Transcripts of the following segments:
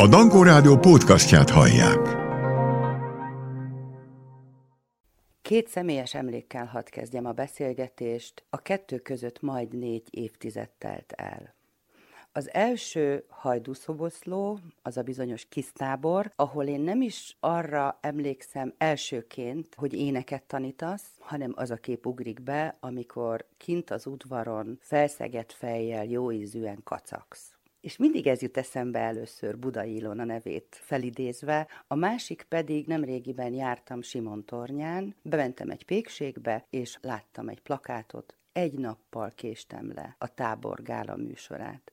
A Dankó Rádió podcastját hallják. Két személyes emlékkel hadd kezdjem a beszélgetést, a kettő között majd négy évtized telt el. Az első hajdúszoboszló, az a bizonyos kisztábor, ahol én nem is arra emlékszem elsőként, hogy éneket tanítasz, hanem az a kép ugrik be, amikor kint az udvaron felszegett fejjel jóízűen kacagsz. És mindig ez jut eszembe először Budai Ilona nevét felidézve, a másik pedig nem régiben jártam Simon tornyán, bementem egy pékségbe, és láttam egy plakátot, egy nappal késtem le a tábor gála műsorát.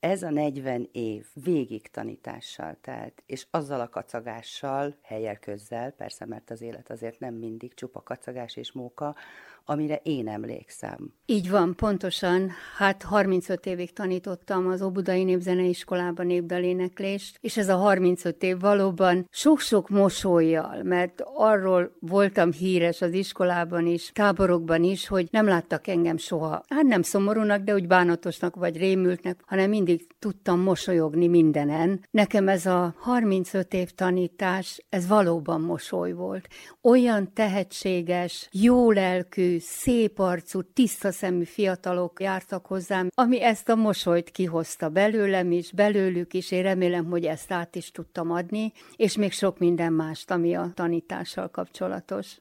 Ez a 40 év végig tanítással telt, és azzal a kacagással, helyel közzel, persze, mert az élet azért nem mindig csupa kacagás és móka, amire én emlékszem. Így van, pontosan. Hát 35 évig tanítottam az Óbudai Népzeneiskolában népdaléneklést, és ez a 35 év valóban sok-sok mosolyjal, mert arról voltam híres az iskolában is, táborokban is, hogy nem láttak engem soha. Hát nem szomorúnak, de úgy bánatosnak vagy rémültnek, hanem mindig tudtam mosolyogni mindenen. Nekem ez a 35 év tanítás, ez valóban mosoly volt. Olyan tehetséges, jó lelkű, szép arcú, tiszta szemű fiatalok jártak hozzám, ami ezt a mosolyt kihozta belőlem is, belőlük is, én remélem, hogy ezt át is tudtam adni, és még sok minden mást, ami a tanítással kapcsolatos.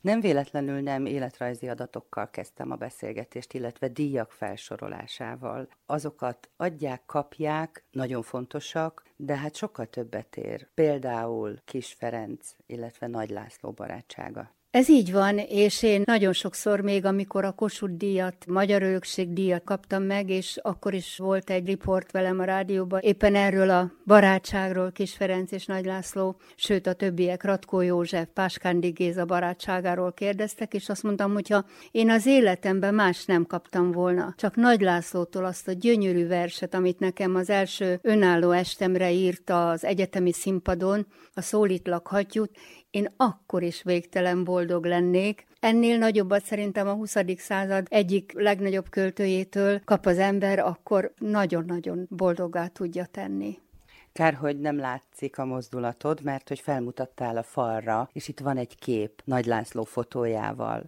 Nem véletlenül nem életrajzi adatokkal kezdtem a beszélgetést, illetve díjak felsorolásával. Azokat adják, kapják, nagyon fontosak, de hát sokkal többet ér. Például Kis Ferenc, illetve Nagy László barátsága. Ez így van, és én nagyon sokszor még, amikor a Kossuth díjat, Magyar Örökség díjat kaptam meg, és akkor is volt egy riport velem a rádióban, éppen erről a barátságról Kis Ferenc és Nagy László, sőt a többiek Ratkó József, Páskándi Géza barátságáról kérdeztek, és azt mondtam, hogyha én az életemben más nem kaptam volna, csak Nagy Lászlótól azt a gyönyörű verset, amit nekem az első önálló estemre írta az egyetemi színpadon, a Szólítlak hattyút, én akkor is végtelen boldog lennék. Ennél nagyobbat szerintem a 20. század egyik legnagyobb költőjétől kap az ember, akkor nagyon-nagyon boldogá tudja tenni. Kár, hogy nem látszik a mozdulatod, mert hogy felmutattál a falra, és itt van egy kép Nagy László fotójával.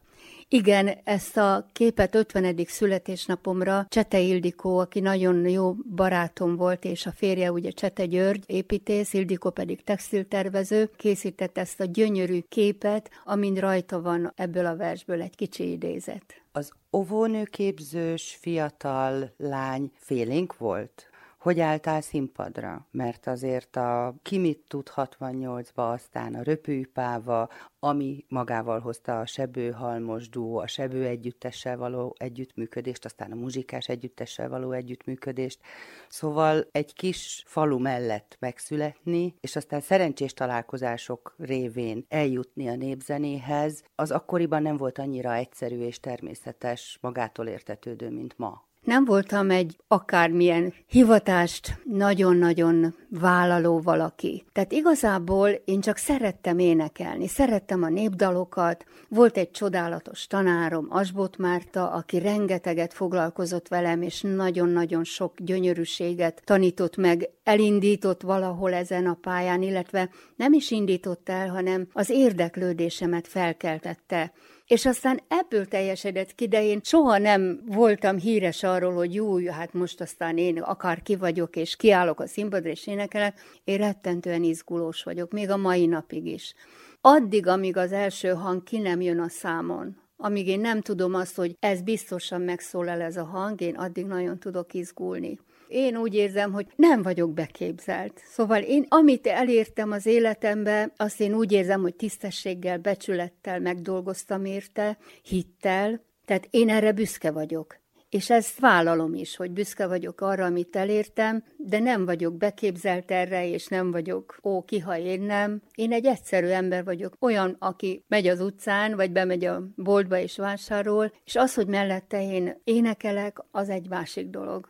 Igen, ezt a képet 50. születésnapomra Csete Ildikó, aki nagyon jó barátom volt, és a férje ugye Csete György, építész, Ildikó pedig textiltervező, készített ezt a gyönyörű képet, amin rajta van ebből a versből egy kicsi idézet. Az óvónőképzős fiatal lány félénk volt? Hogy álltál színpadra? Mert azért a Kimit tud 68-ba, aztán a Röpűpáva, ami magával hozta a Sebő Halmos duó, a Sebő együttessel való együttműködést, aztán a muzsikás együttessel való együttműködést. Szóval egy kis falu mellett megszületni, és aztán szerencsés találkozások révén eljutni a népzenéhez, az akkoriban nem volt annyira egyszerű és természetes, magától értetődő, mint ma. Nem voltam egy akármilyen hivatást nagyon-nagyon vállaló valaki. Tehát igazából én csak szerettem énekelni, szerettem a népdalokat. Volt egy csodálatos tanárom, Asbot Márta, aki rengeteget foglalkozott velem, és nagyon-nagyon sok gyönyörűséget tanított meg, elindított valahol ezen a pályán, illetve nem is indított el, hanem az érdeklődésemet felkeltette és aztán ebből teljesedett ki, de én soha nem voltam híres arról, hogy jó, hát most aztán én akár ki vagyok, és kiállok a színpadra, és énekelek. Én rettentően izgulós vagyok, még a mai napig is. Addig, amíg az első hang ki nem jön a számon, amíg én nem tudom azt, hogy ez biztosan megszólal ez a hang, én addig nagyon tudok izgulni. Én úgy érzem, hogy nem vagyok beképzelt. Szóval én, amit elértem az életembe, azt én úgy érzem, hogy tisztességgel, becsülettel megdolgoztam érte, hittel, tehát én erre büszke vagyok. És ezt vállalom is, hogy büszke vagyok arra, amit elértem, de nem vagyok beképzelt erre, és nem vagyok, ó, ki, ha én nem. Én egy egyszerű ember vagyok, olyan, aki megy az utcán, vagy bemegy a boltba és vásárol, és az, hogy mellette én énekelek, az egy másik dolog.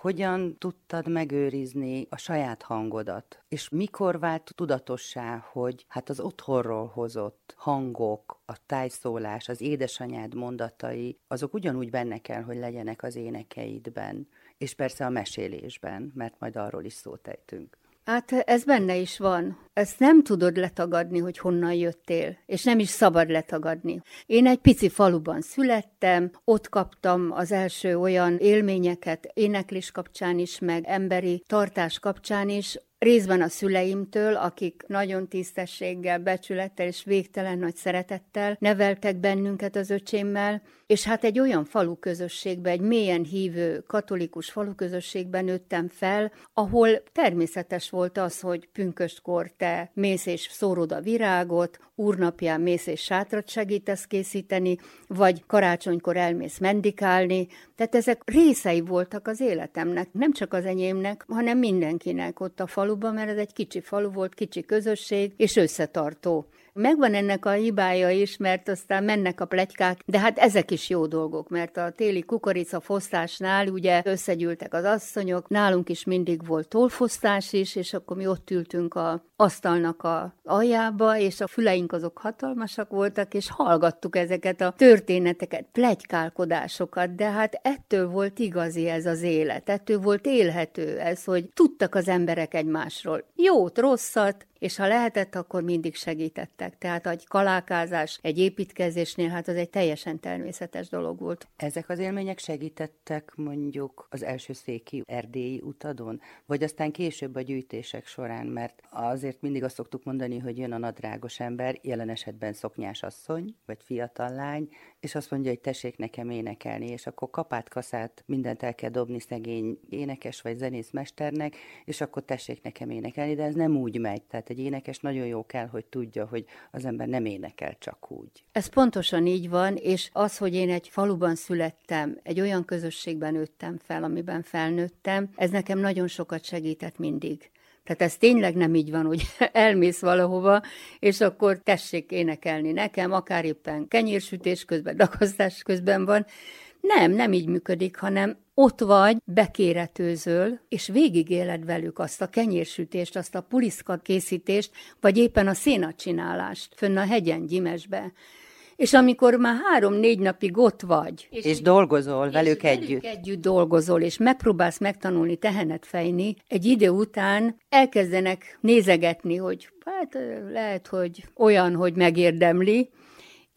Hogyan tudtad megőrizni a saját hangodat? És mikor vált tudatossá, hogy hát az otthonról hozott hangok, a tájszólás, az édesanyád mondatai, azok ugyanúgy benne kell, hogy legyenek az énekeidben, és persze a mesélésben, mert majd arról is szót ejtünk. Hát ez benne is van. Ezt nem tudod letagadni, hogy honnan jöttél, és nem is szabad letagadni. Én egy pici faluban születtem, ott kaptam az első olyan élményeket éneklés kapcsán is, meg emberi tartás kapcsán is, részben a szüleimtől, akik nagyon tisztességgel, becsülettel és végtelen nagy szeretettel neveltek bennünket az öcsémmel, és hát egy olyan falu közösségben, egy mélyen hívő katolikus falu közösségben nőttem fel, ahol természetes volt az, hogy pünköstkor te mész és szórod a virágot, úrnapján mész és sátrat segítesz készíteni, vagy karácsonykor elmész mendikálni. Tehát ezek részei voltak az életemnek, nem csak az enyémnek, hanem mindenkinek ott a faluban, mert ez egy kicsi falu volt, kicsi közösség, és összetartó. Megvan ennek a hibája is, mert aztán mennek a plegykák, de hát ezek is jó dolgok, mert a téli kukorica fosztásnál ugye összegyűltek az asszonyok, nálunk is mindig volt tolfosztás is, és akkor mi ott ültünk a asztalnak a aljába, és a füleink azok hatalmasak voltak, és hallgattuk ezeket a történeteket, plegykálkodásokat, de hát ettől volt igazi ez az élet, ettől volt élhető ez, hogy tudtak az emberek egymásról. Jót, rosszat, és ha lehetett, akkor mindig segítettek. Tehát egy kalákázás, egy építkezésnél, hát az egy teljesen természetes dolog volt. Ezek az élmények segítettek mondjuk az első széki erdélyi utadon, vagy aztán később a gyűjtések során, mert azért mindig azt szoktuk mondani, hogy jön a nadrágos ember, jelen esetben szoknyás asszony, vagy fiatal lány, és azt mondja, hogy tessék nekem énekelni, és akkor kapát kaszát mindent el kell dobni szegény énekes vagy zenész mesternek, és akkor tessék nekem énekelni, de ez nem úgy megy. Tehát egy énekes nagyon jó kell, hogy tudja, hogy az ember nem énekel csak úgy. Ez pontosan így van, és az, hogy én egy faluban születtem, egy olyan közösségben nőttem fel, amiben felnőttem, ez nekem nagyon sokat segített mindig. Tehát ez tényleg nem így van, hogy elmész valahova, és akkor tessék énekelni nekem, akár éppen kenyérsütés közben, dakasztás közben van. Nem, nem így működik, hanem ott vagy, bekéretőzöl, és végigéled velük azt a kenyérsütést, azt a puliszka készítést, vagy éppen a szénacsinálást fönn a hegyen, Gyimesbe. És amikor már három-négy napig ott vagy. És, és dolgozol és velük együtt. Velük együtt dolgozol, és megpróbálsz megtanulni tehenet fejni, egy idő után elkezdenek nézegetni, hogy hát lehet, hogy olyan, hogy megérdemli,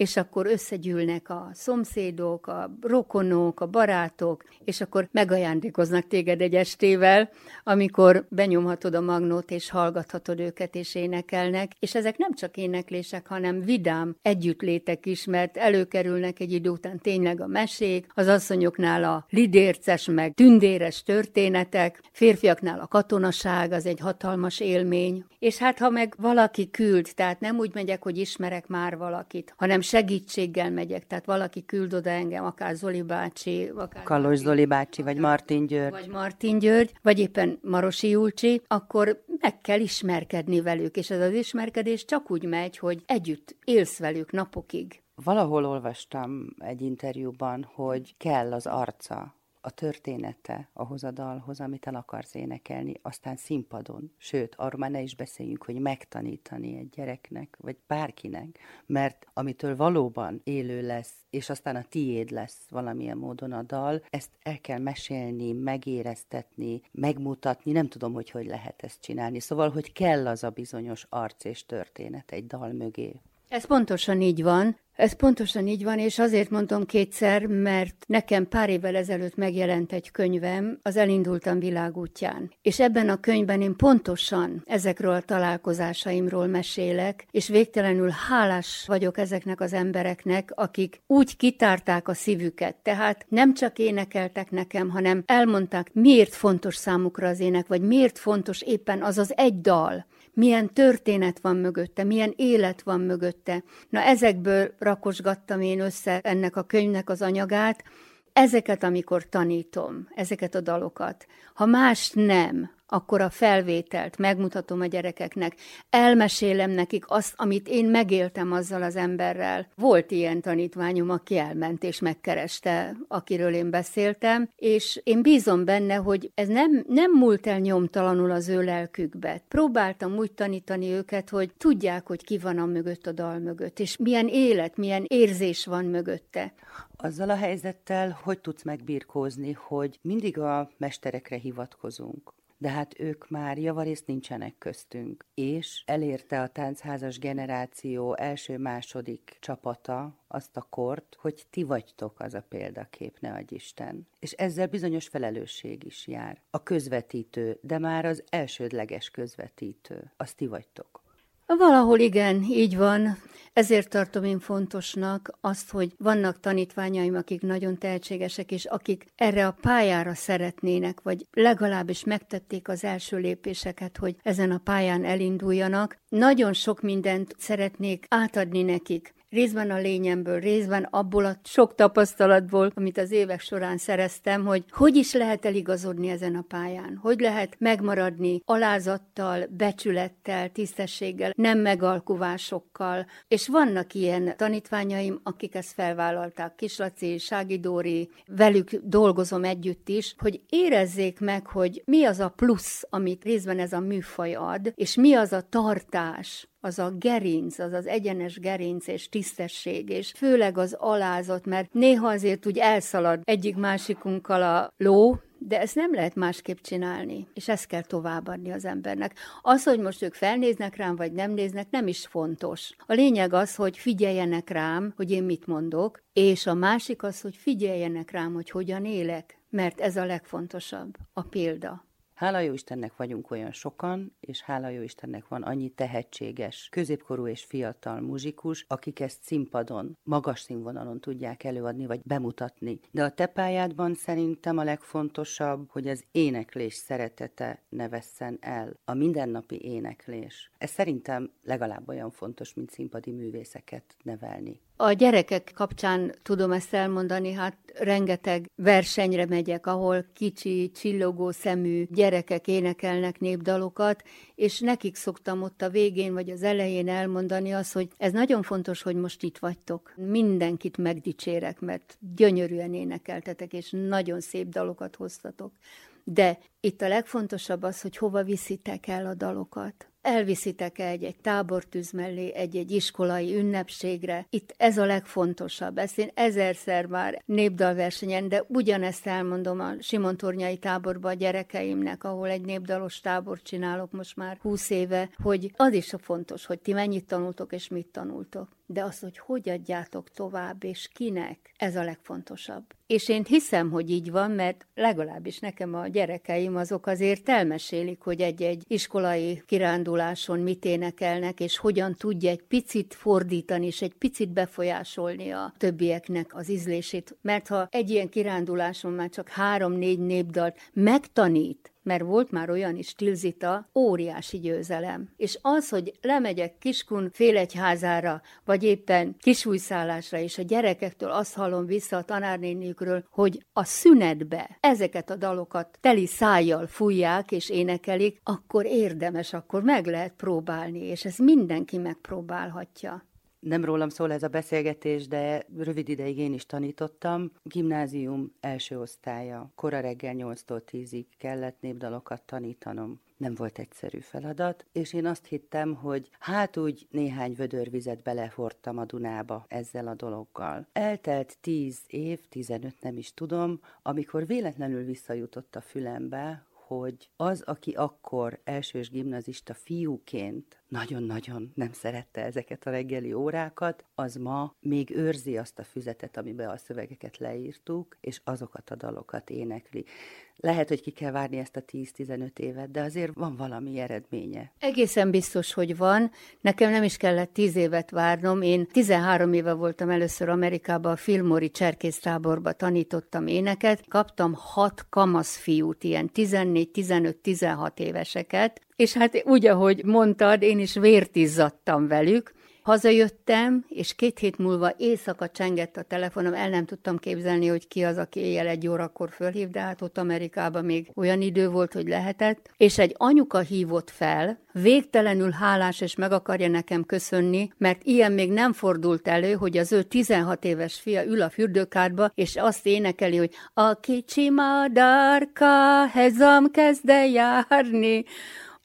és akkor összegyűlnek a szomszédok, a rokonok, a barátok, és akkor megajándékoznak téged egy estével, amikor benyomhatod a magnót, és hallgathatod őket, és énekelnek, és ezek nem csak éneklések, hanem vidám együttlétek is, mert előkerülnek egy idő után tényleg a mesék, az asszonyoknál a lidérces, meg tündéres történetek, férfiaknál a katonaság, az egy hatalmas élmény, és hát ha meg valaki küld, tehát nem úgy megyek, hogy ismerek már valakit, hanem segítséggel megyek, tehát valaki küld oda engem, akár Zoli bácsi, akár Kalos Zoli bácsi, vagy Martin György. Vagy Martin György, vagy éppen Marosi Julcsi, akkor meg kell ismerkedni velük, és ez az ismerkedés csak úgy megy, hogy együtt élsz velük napokig. Valahol olvastam egy interjúban, hogy kell az arca a története ahhoz a dalhoz, amit el akarsz énekelni, aztán színpadon. Sőt, arról már ne is beszéljünk, hogy megtanítani egy gyereknek, vagy bárkinek, mert amitől valóban élő lesz, és aztán a tiéd lesz valamilyen módon a dal, ezt el kell mesélni, megéreztetni, megmutatni, nem tudom, hogy hogy lehet ezt csinálni. Szóval, hogy kell az a bizonyos arc és történet egy dal mögé. Ez pontosan így van. Ez pontosan így van, és azért mondom kétszer, mert nekem pár évvel ezelőtt megjelent egy könyvem, az Elindultam világútján. És ebben a könyvben én pontosan ezekről a találkozásaimról mesélek, és végtelenül hálás vagyok ezeknek az embereknek, akik úgy kitárták a szívüket. Tehát nem csak énekeltek nekem, hanem elmondták, miért fontos számukra az ének, vagy miért fontos éppen az az egy dal, milyen történet van mögötte, milyen élet van mögötte. Na ezekből rakosgattam én össze ennek a könyvnek az anyagát, ezeket, amikor tanítom, ezeket a dalokat. Ha más nem, akkor a felvételt megmutatom a gyerekeknek, elmesélem nekik azt, amit én megéltem azzal az emberrel. Volt ilyen tanítványom, aki elment és megkereste, akiről én beszéltem, és én bízom benne, hogy ez nem, nem múlt el nyomtalanul az ő lelkükbe. Próbáltam úgy tanítani őket, hogy tudják, hogy ki van a mögött a dal mögött, és milyen élet, milyen érzés van mögötte. Azzal a helyzettel hogy tudsz megbirkózni, hogy mindig a mesterekre hivatkozunk? De hát ők már javarészt nincsenek köztünk. És elérte a táncházas generáció első-második csapata azt a kort, hogy ti vagytok az a példakép, ne adj Isten. És ezzel bizonyos felelősség is jár. A közvetítő, de már az elsődleges közvetítő, azt ti vagytok. Valahol igen, így van. Ezért tartom én fontosnak azt, hogy vannak tanítványaim, akik nagyon tehetségesek, és akik erre a pályára szeretnének, vagy legalábbis megtették az első lépéseket, hogy ezen a pályán elinduljanak. Nagyon sok mindent szeretnék átadni nekik részben a lényemből, részben abból a sok tapasztalatból, amit az évek során szereztem, hogy hogy is lehet eligazodni ezen a pályán, hogy lehet megmaradni alázattal, becsülettel, tisztességgel, nem megalkuvásokkal. És vannak ilyen tanítványaim, akik ezt felvállalták, Kislaci, Sági Dóri, velük dolgozom együtt is, hogy érezzék meg, hogy mi az a plusz, amit részben ez a műfaj ad, és mi az a tartás, az a gerinc, az az egyenes gerinc és tisztesség, és főleg az alázat, mert néha azért úgy elszalad egyik másikunkkal a ló, de ezt nem lehet másképp csinálni, és ezt kell továbbadni az embernek. Az, hogy most ők felnéznek rám, vagy nem néznek, nem is fontos. A lényeg az, hogy figyeljenek rám, hogy én mit mondok, és a másik az, hogy figyeljenek rám, hogy hogyan élek, mert ez a legfontosabb, a példa. Hála jó Istennek vagyunk olyan sokan, és hála jó Istennek van annyi tehetséges, középkorú és fiatal muzsikus, akik ezt színpadon, magas színvonalon tudják előadni, vagy bemutatni. De a te pályádban szerintem a legfontosabb, hogy az éneklés szeretete ne vesszen el. A mindennapi éneklés. Ez szerintem legalább olyan fontos, mint színpadi művészeket nevelni. A gyerekek kapcsán tudom ezt elmondani, hát rengeteg versenyre megyek, ahol kicsi, csillogó szemű gyerekek énekelnek népdalokat, és nekik szoktam ott a végén vagy az elején elmondani azt, hogy ez nagyon fontos, hogy most itt vagytok. Mindenkit megdicsérek, mert gyönyörűen énekeltetek, és nagyon szép dalokat hoztatok. De itt a legfontosabb az, hogy hova viszitek el a dalokat elviszitek -e egy-egy tábortűz mellé, egy-egy iskolai ünnepségre. Itt ez a legfontosabb. Ezt én ezerszer már népdalversenyen, de ugyanezt elmondom a Simontornyai táborba a gyerekeimnek, ahol egy népdalos tábor csinálok most már húsz éve, hogy az is a fontos, hogy ti mennyit tanultok és mit tanultok de az, hogy hogy adjátok tovább, és kinek, ez a legfontosabb. És én hiszem, hogy így van, mert legalábbis nekem a gyerekeim azok azért elmesélik, hogy egy-egy iskolai kiránduláson mit énekelnek, és hogyan tudja egy picit fordítani, és egy picit befolyásolni a többieknek az ízlését. Mert ha egy ilyen kiránduláson már csak három-négy népdalt megtanít, mert volt már olyan is Tilzita, óriási győzelem. És az, hogy lemegyek Kiskun félegyházára, vagy éppen kisújszállásra, és a gyerekektől azt hallom vissza a tanárnéniükről, hogy a szünetbe ezeket a dalokat teli szájjal fújják és énekelik, akkor érdemes, akkor meg lehet próbálni, és ez mindenki megpróbálhatja nem rólam szól ez a beszélgetés, de rövid ideig én is tanítottam. Gimnázium első osztálya, kora reggel 8-tól 10-ig kellett népdalokat tanítanom. Nem volt egyszerű feladat, és én azt hittem, hogy hát úgy néhány vödörvizet belehordtam a Dunába ezzel a dologgal. Eltelt 10 év, 15 nem is tudom, amikor véletlenül visszajutott a fülembe, hogy az, aki akkor elsős gimnazista fiúként nagyon-nagyon nem szerette ezeket a reggeli órákat, az ma még őrzi azt a füzetet, amiben a szövegeket leírtuk, és azokat a dalokat énekli. Lehet, hogy ki kell várni ezt a 10-15 évet, de azért van valami eredménye. Egészen biztos, hogy van. Nekem nem is kellett 10 évet várnom. Én 13 éve voltam először Amerikában, a Filmori cserkésztáborba tanítottam éneket. Kaptam hat kamasz fiút, ilyen 14-15-16 éveseket, és hát úgy, ahogy mondtad, én is vért izzadtam velük, Hazajöttem, és két hét múlva éjszaka csengett a telefonom, el nem tudtam képzelni, hogy ki az, aki éjjel egy órakor fölhív, de hát ott Amerikában még olyan idő volt, hogy lehetett. És egy anyuka hívott fel, végtelenül hálás, és meg akarja nekem köszönni, mert ilyen még nem fordult elő, hogy az ő 16 éves fia ül a fürdőkádba, és azt énekeli, hogy a kicsi madárka hezam kezd járni,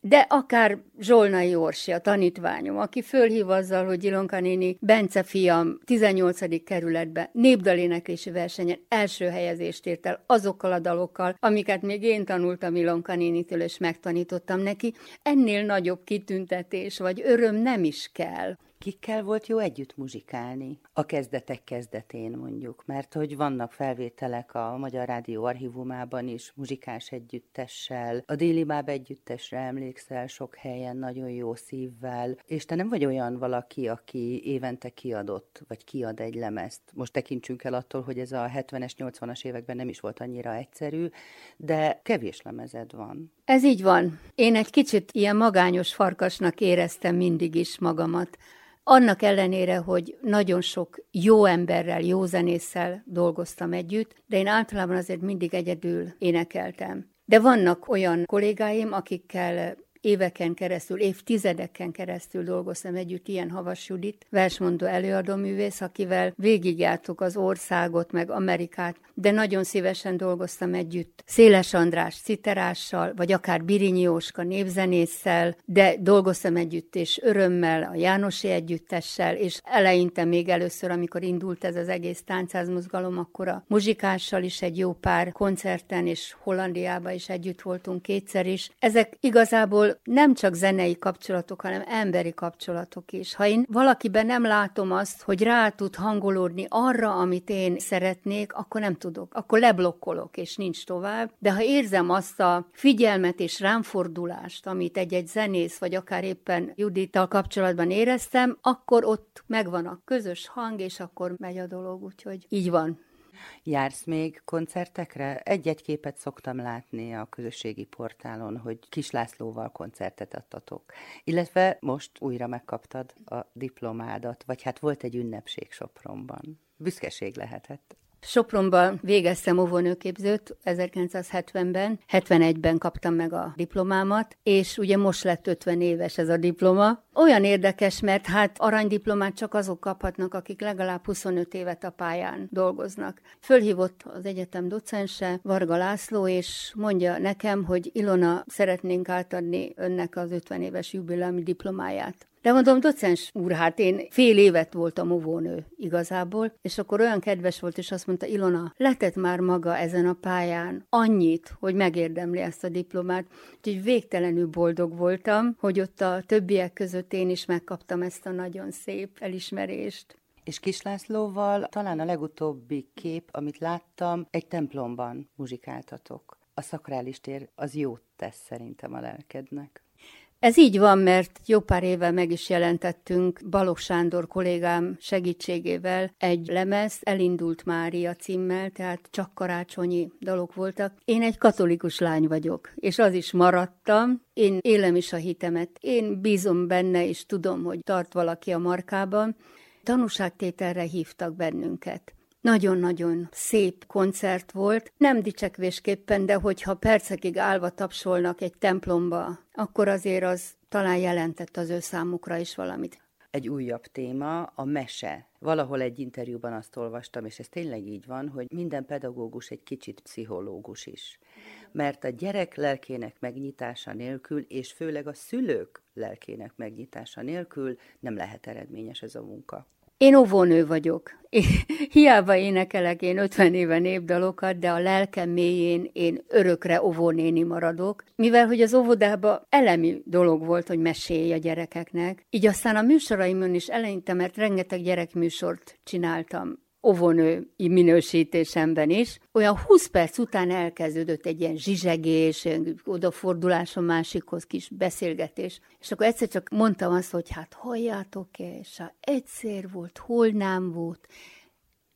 de akár Zsolnai Orsi, a tanítványom, aki fölhív azzal, hogy Ilonka néni, Bence fiam 18. kerületbe népdaléneklési versenyen első helyezést ért el azokkal a dalokkal, amiket még én tanultam Ilonka nénitől, és megtanítottam neki. Ennél nagyobb kitüntetés vagy öröm nem is kell. Kikkel volt jó együtt muzsikálni? A kezdetek kezdetén mondjuk, mert hogy vannak felvételek a Magyar Rádió archívumában is, muzsikás együttessel, a Déli Báb együttesre emlékszel sok helyen nagyon jó szívvel, és te nem vagy olyan valaki, aki évente kiadott, vagy kiad egy lemezt. Most tekintsünk el attól, hogy ez a 70-es, 80-as években nem is volt annyira egyszerű, de kevés lemezed van. Ez így van. Én egy kicsit ilyen magányos farkasnak éreztem mindig is magamat. Annak ellenére, hogy nagyon sok jó emberrel, jó zenésszel dolgoztam együtt, de én általában azért mindig egyedül énekeltem. De vannak olyan kollégáim, akikkel éveken keresztül, évtizedeken keresztül dolgoztam együtt, ilyen Havas Judit, versmondó előadóművész, akivel végigjártuk az országot, meg Amerikát, de nagyon szívesen dolgoztam együtt Széles András citerással, vagy akár Birinyi Jóska névzenésszel, de dolgoztam együtt és örömmel a Jánosi együttessel, és eleinte még először, amikor indult ez az egész táncázmozgalom, akkor a muzsikással is egy jó pár koncerten, és Hollandiában is együtt voltunk kétszer is. Ezek igazából nem csak zenei kapcsolatok, hanem emberi kapcsolatok is. Ha én valakiben nem látom azt, hogy rá tud hangolódni arra, amit én szeretnék, akkor nem tudok. Akkor leblokkolok, és nincs tovább. De ha érzem azt a figyelmet és rámfordulást, amit egy-egy zenész, vagy akár éppen Judittal kapcsolatban éreztem, akkor ott megvan a közös hang, és akkor megy a dolog, úgyhogy így van. Jársz még koncertekre? Egy-egy képet szoktam látni a közösségi portálon, hogy Kis Lászlóval koncertet adtatok. Illetve most újra megkaptad a diplomádat, vagy hát volt egy ünnepség Sopronban. Büszkeség lehetett. Sopronban végeztem óvónőképzőt 1970-ben, 71-ben kaptam meg a diplomámat, és ugye most lett 50 éves ez a diploma. Olyan érdekes, mert hát aranydiplomát csak azok kaphatnak, akik legalább 25 évet a pályán dolgoznak. Fölhívott az egyetem docense, Varga László, és mondja nekem, hogy Ilona, szeretnénk átadni önnek az 50 éves jubileumi diplomáját. De mondom, docens úr, hát én fél évet voltam óvónő igazából, és akkor olyan kedves volt, és azt mondta, Ilona, letett már maga ezen a pályán annyit, hogy megérdemli ezt a diplomát. Úgyhogy végtelenül boldog voltam, hogy ott a többiek között én is megkaptam ezt a nagyon szép elismerést. És Kislászlóval talán a legutóbbi kép, amit láttam, egy templomban muzsikáltatok. A szakrális tér az jót tesz szerintem a lelkednek. Ez így van, mert jó pár éve meg is jelentettünk Balogh Sándor kollégám segítségével egy lemezt, elindult Mária címmel, tehát csak karácsonyi dalok voltak. Én egy katolikus lány vagyok, és az is maradtam. Én élem is a hitemet, én bízom benne, és tudom, hogy tart valaki a markában. Tanúságtételre hívtak bennünket. Nagyon-nagyon szép koncert volt, nem dicsekvésképpen, de hogyha percekig állva tapsolnak egy templomba, akkor azért az talán jelentett az ő számukra is valamit. Egy újabb téma, a mese. Valahol egy interjúban azt olvastam, és ez tényleg így van, hogy minden pedagógus egy kicsit pszichológus is. Mert a gyerek lelkének megnyitása nélkül, és főleg a szülők lelkének megnyitása nélkül nem lehet eredményes ez a munka. Én óvónő vagyok. Hiába énekelek én 50 éve népdalokat, de a lelkem mélyén én örökre óvónéni maradok, mivel hogy az óvodába elemi dolog volt, hogy mesélj a gyerekeknek. Így aztán a műsoraimon is eleinte, mert rengeteg gyerekműsort csináltam óvónő minősítésemben is. Olyan 20 perc után elkezdődött egy ilyen zsizsegés, odafordulás a másikhoz, kis beszélgetés. És akkor egyszer csak mondtam azt, hogy hát halljátok-e, és ha egyszer volt, hol nem volt,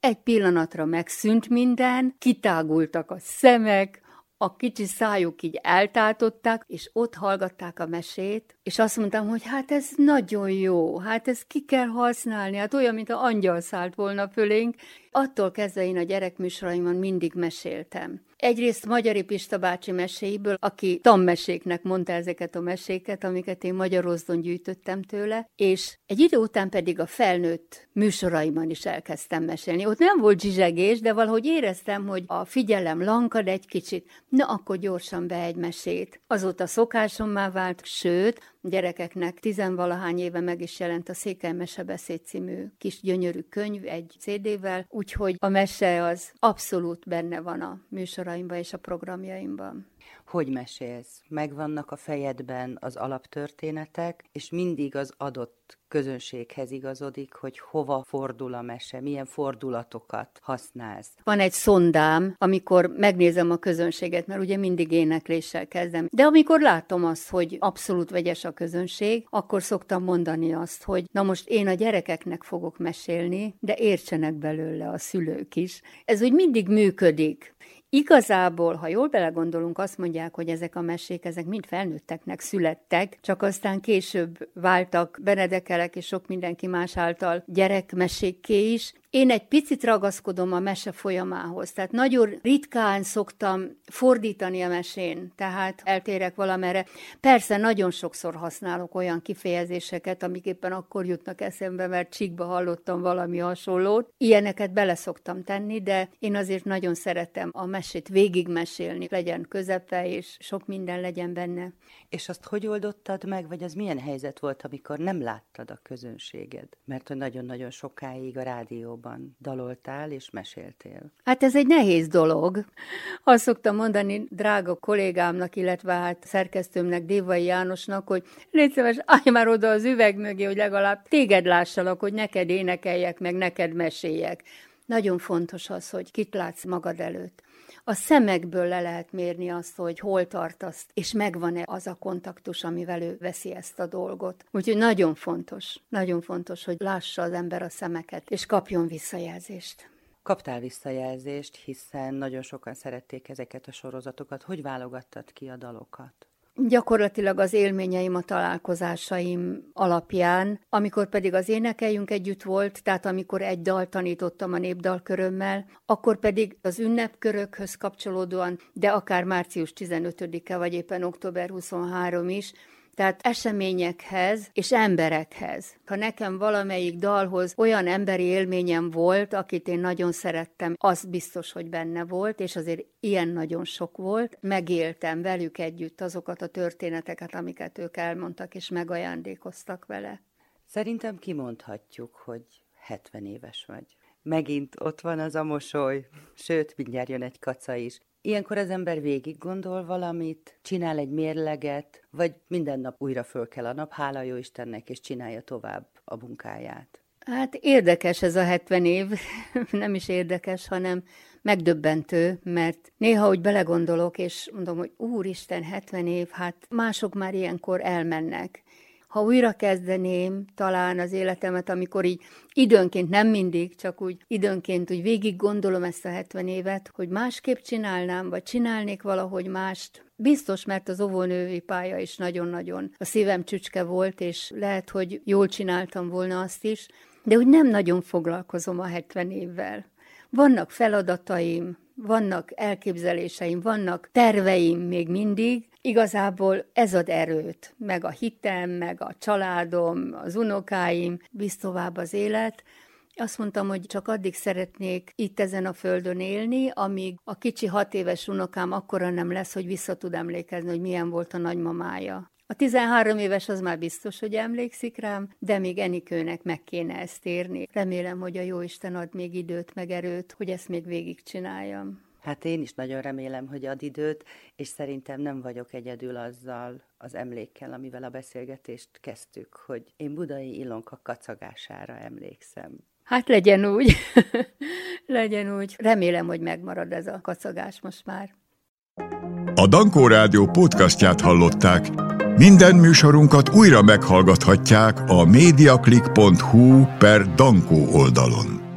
egy pillanatra megszűnt minden, kitágultak a szemek, a kicsi szájuk így eltátották, és ott hallgatták a mesét, és azt mondtam, hogy hát ez nagyon jó, hát ez ki kell használni, hát olyan, mint a angyal szállt volna fölénk. Attól kezdve én a gyerekműsoraimon mindig meséltem. Egyrészt Magyari Pista bácsi meséiből, aki tanmeséknek mondta ezeket a meséket, amiket én Magyarozdon gyűjtöttem tőle, és egy idő után pedig a felnőtt műsoraimban is elkezdtem mesélni. Ott nem volt zsizsegés, de valahogy éreztem, hogy a figyelem lankad egy kicsit, na akkor gyorsan be egy mesét. Azóta szokásommá vált, sőt, gyerekeknek tizenvalahány éve meg is jelent a Székely Mesebeszéd című kis gyönyörű könyv egy CD-vel, úgyhogy a mese az abszolút benne van a műsoraimban és a programjaimban. Hogy mesélsz? Megvannak a fejedben az alaptörténetek, és mindig az adott közönséghez igazodik, hogy hova fordul a mese, milyen fordulatokat használsz. Van egy szondám, amikor megnézem a közönséget, mert ugye mindig énekléssel kezdem. De amikor látom azt, hogy abszolút vegyes a közönség, akkor szoktam mondani azt, hogy na most én a gyerekeknek fogok mesélni, de értsenek belőle a szülők is. Ez úgy mindig működik. Igazából, ha jól belegondolunk, azt mondják, hogy ezek a mesék, ezek mind felnőtteknek születtek, csak aztán később váltak Benedekelek és sok mindenki más által gyerekmesékké is, én egy picit ragaszkodom a mese folyamához, tehát nagyon ritkán szoktam fordítani a mesén, tehát eltérek valamere. Persze nagyon sokszor használok olyan kifejezéseket, amik éppen akkor jutnak eszembe, mert csíkba hallottam valami hasonlót. Ilyeneket bele szoktam tenni, de én azért nagyon szeretem a mesét végigmesélni, legyen közepe, és sok minden legyen benne. És azt hogy oldottad meg, vagy az milyen helyzet volt, amikor nem láttad a közönséged? Mert hogy nagyon-nagyon sokáig a rádióban daloltál és meséltél. Hát ez egy nehéz dolog. Azt szoktam mondani drága kollégámnak, illetve hát szerkesztőmnek, Dévai Jánosnak, hogy légy szíves, állj már oda az üveg mögé, hogy legalább téged lássalak, hogy neked énekeljek, meg neked meséljek. Nagyon fontos az, hogy kit látsz magad előtt a szemekből le lehet mérni azt, hogy hol tartasz, és megvan-e az a kontaktus, amivel ő veszi ezt a dolgot. Úgyhogy nagyon fontos, nagyon fontos, hogy lássa az ember a szemeket, és kapjon visszajelzést. Kaptál visszajelzést, hiszen nagyon sokan szerették ezeket a sorozatokat. Hogy válogattad ki a dalokat? Gyakorlatilag az élményeim, a találkozásaim alapján, amikor pedig az énekeljünk együtt volt, tehát amikor egy dal tanítottam a népdalkörömmel, akkor pedig az ünnepkörökhöz kapcsolódóan, de akár március 15-e vagy éppen október 23 is, tehát eseményekhez és emberekhez. Ha nekem valamelyik dalhoz olyan emberi élményem volt, akit én nagyon szerettem, az biztos, hogy benne volt, és azért ilyen nagyon sok volt. Megéltem velük együtt azokat a történeteket, amiket ők elmondtak, és megajándékoztak vele. Szerintem kimondhatjuk, hogy 70 éves vagy. Megint ott van az a mosoly, sőt, mindjárt jön egy kaca is. Ilyenkor az ember végig gondol valamit, csinál egy mérleget, vagy minden nap újra föl kell a nap, hála jó Istennek, és csinálja tovább a munkáját. Hát érdekes ez a 70 év, nem is érdekes, hanem megdöbbentő, mert néha úgy belegondolok, és mondom, hogy úristen, 70 év, hát mások már ilyenkor elmennek ha újra kezdeném talán az életemet, amikor így időnként, nem mindig, csak úgy időnként úgy végig gondolom ezt a 70 évet, hogy másképp csinálnám, vagy csinálnék valahogy mást, Biztos, mert az óvónői pálya is nagyon-nagyon a szívem csücske volt, és lehet, hogy jól csináltam volna azt is, de úgy nem nagyon foglalkozom a 70 évvel. Vannak feladataim, vannak elképzeléseim, vannak terveim még mindig, Igazából ez ad erőt, meg a hitem, meg a családom, az unokáim, visz tovább az élet. Azt mondtam, hogy csak addig szeretnék itt ezen a földön élni, amíg a kicsi hat éves unokám akkora nem lesz, hogy vissza tud emlékezni, hogy milyen volt a nagymamája. A 13 éves az már biztos, hogy emlékszik rám, de még Enikőnek meg kéne ezt érni. Remélem, hogy a Jóisten ad még időt, meg erőt, hogy ezt még végigcsináljam. Hát én is nagyon remélem, hogy ad időt, és szerintem nem vagyok egyedül azzal az emlékkel, amivel a beszélgetést kezdtük, hogy én Budai Ilonka kacagására emlékszem. Hát legyen úgy, legyen úgy. Remélem, hogy megmarad ez a kacagás most már. A Dankó Rádió podcastját hallották. Minden műsorunkat újra meghallgathatják a mediaclick.hu per Dankó oldalon.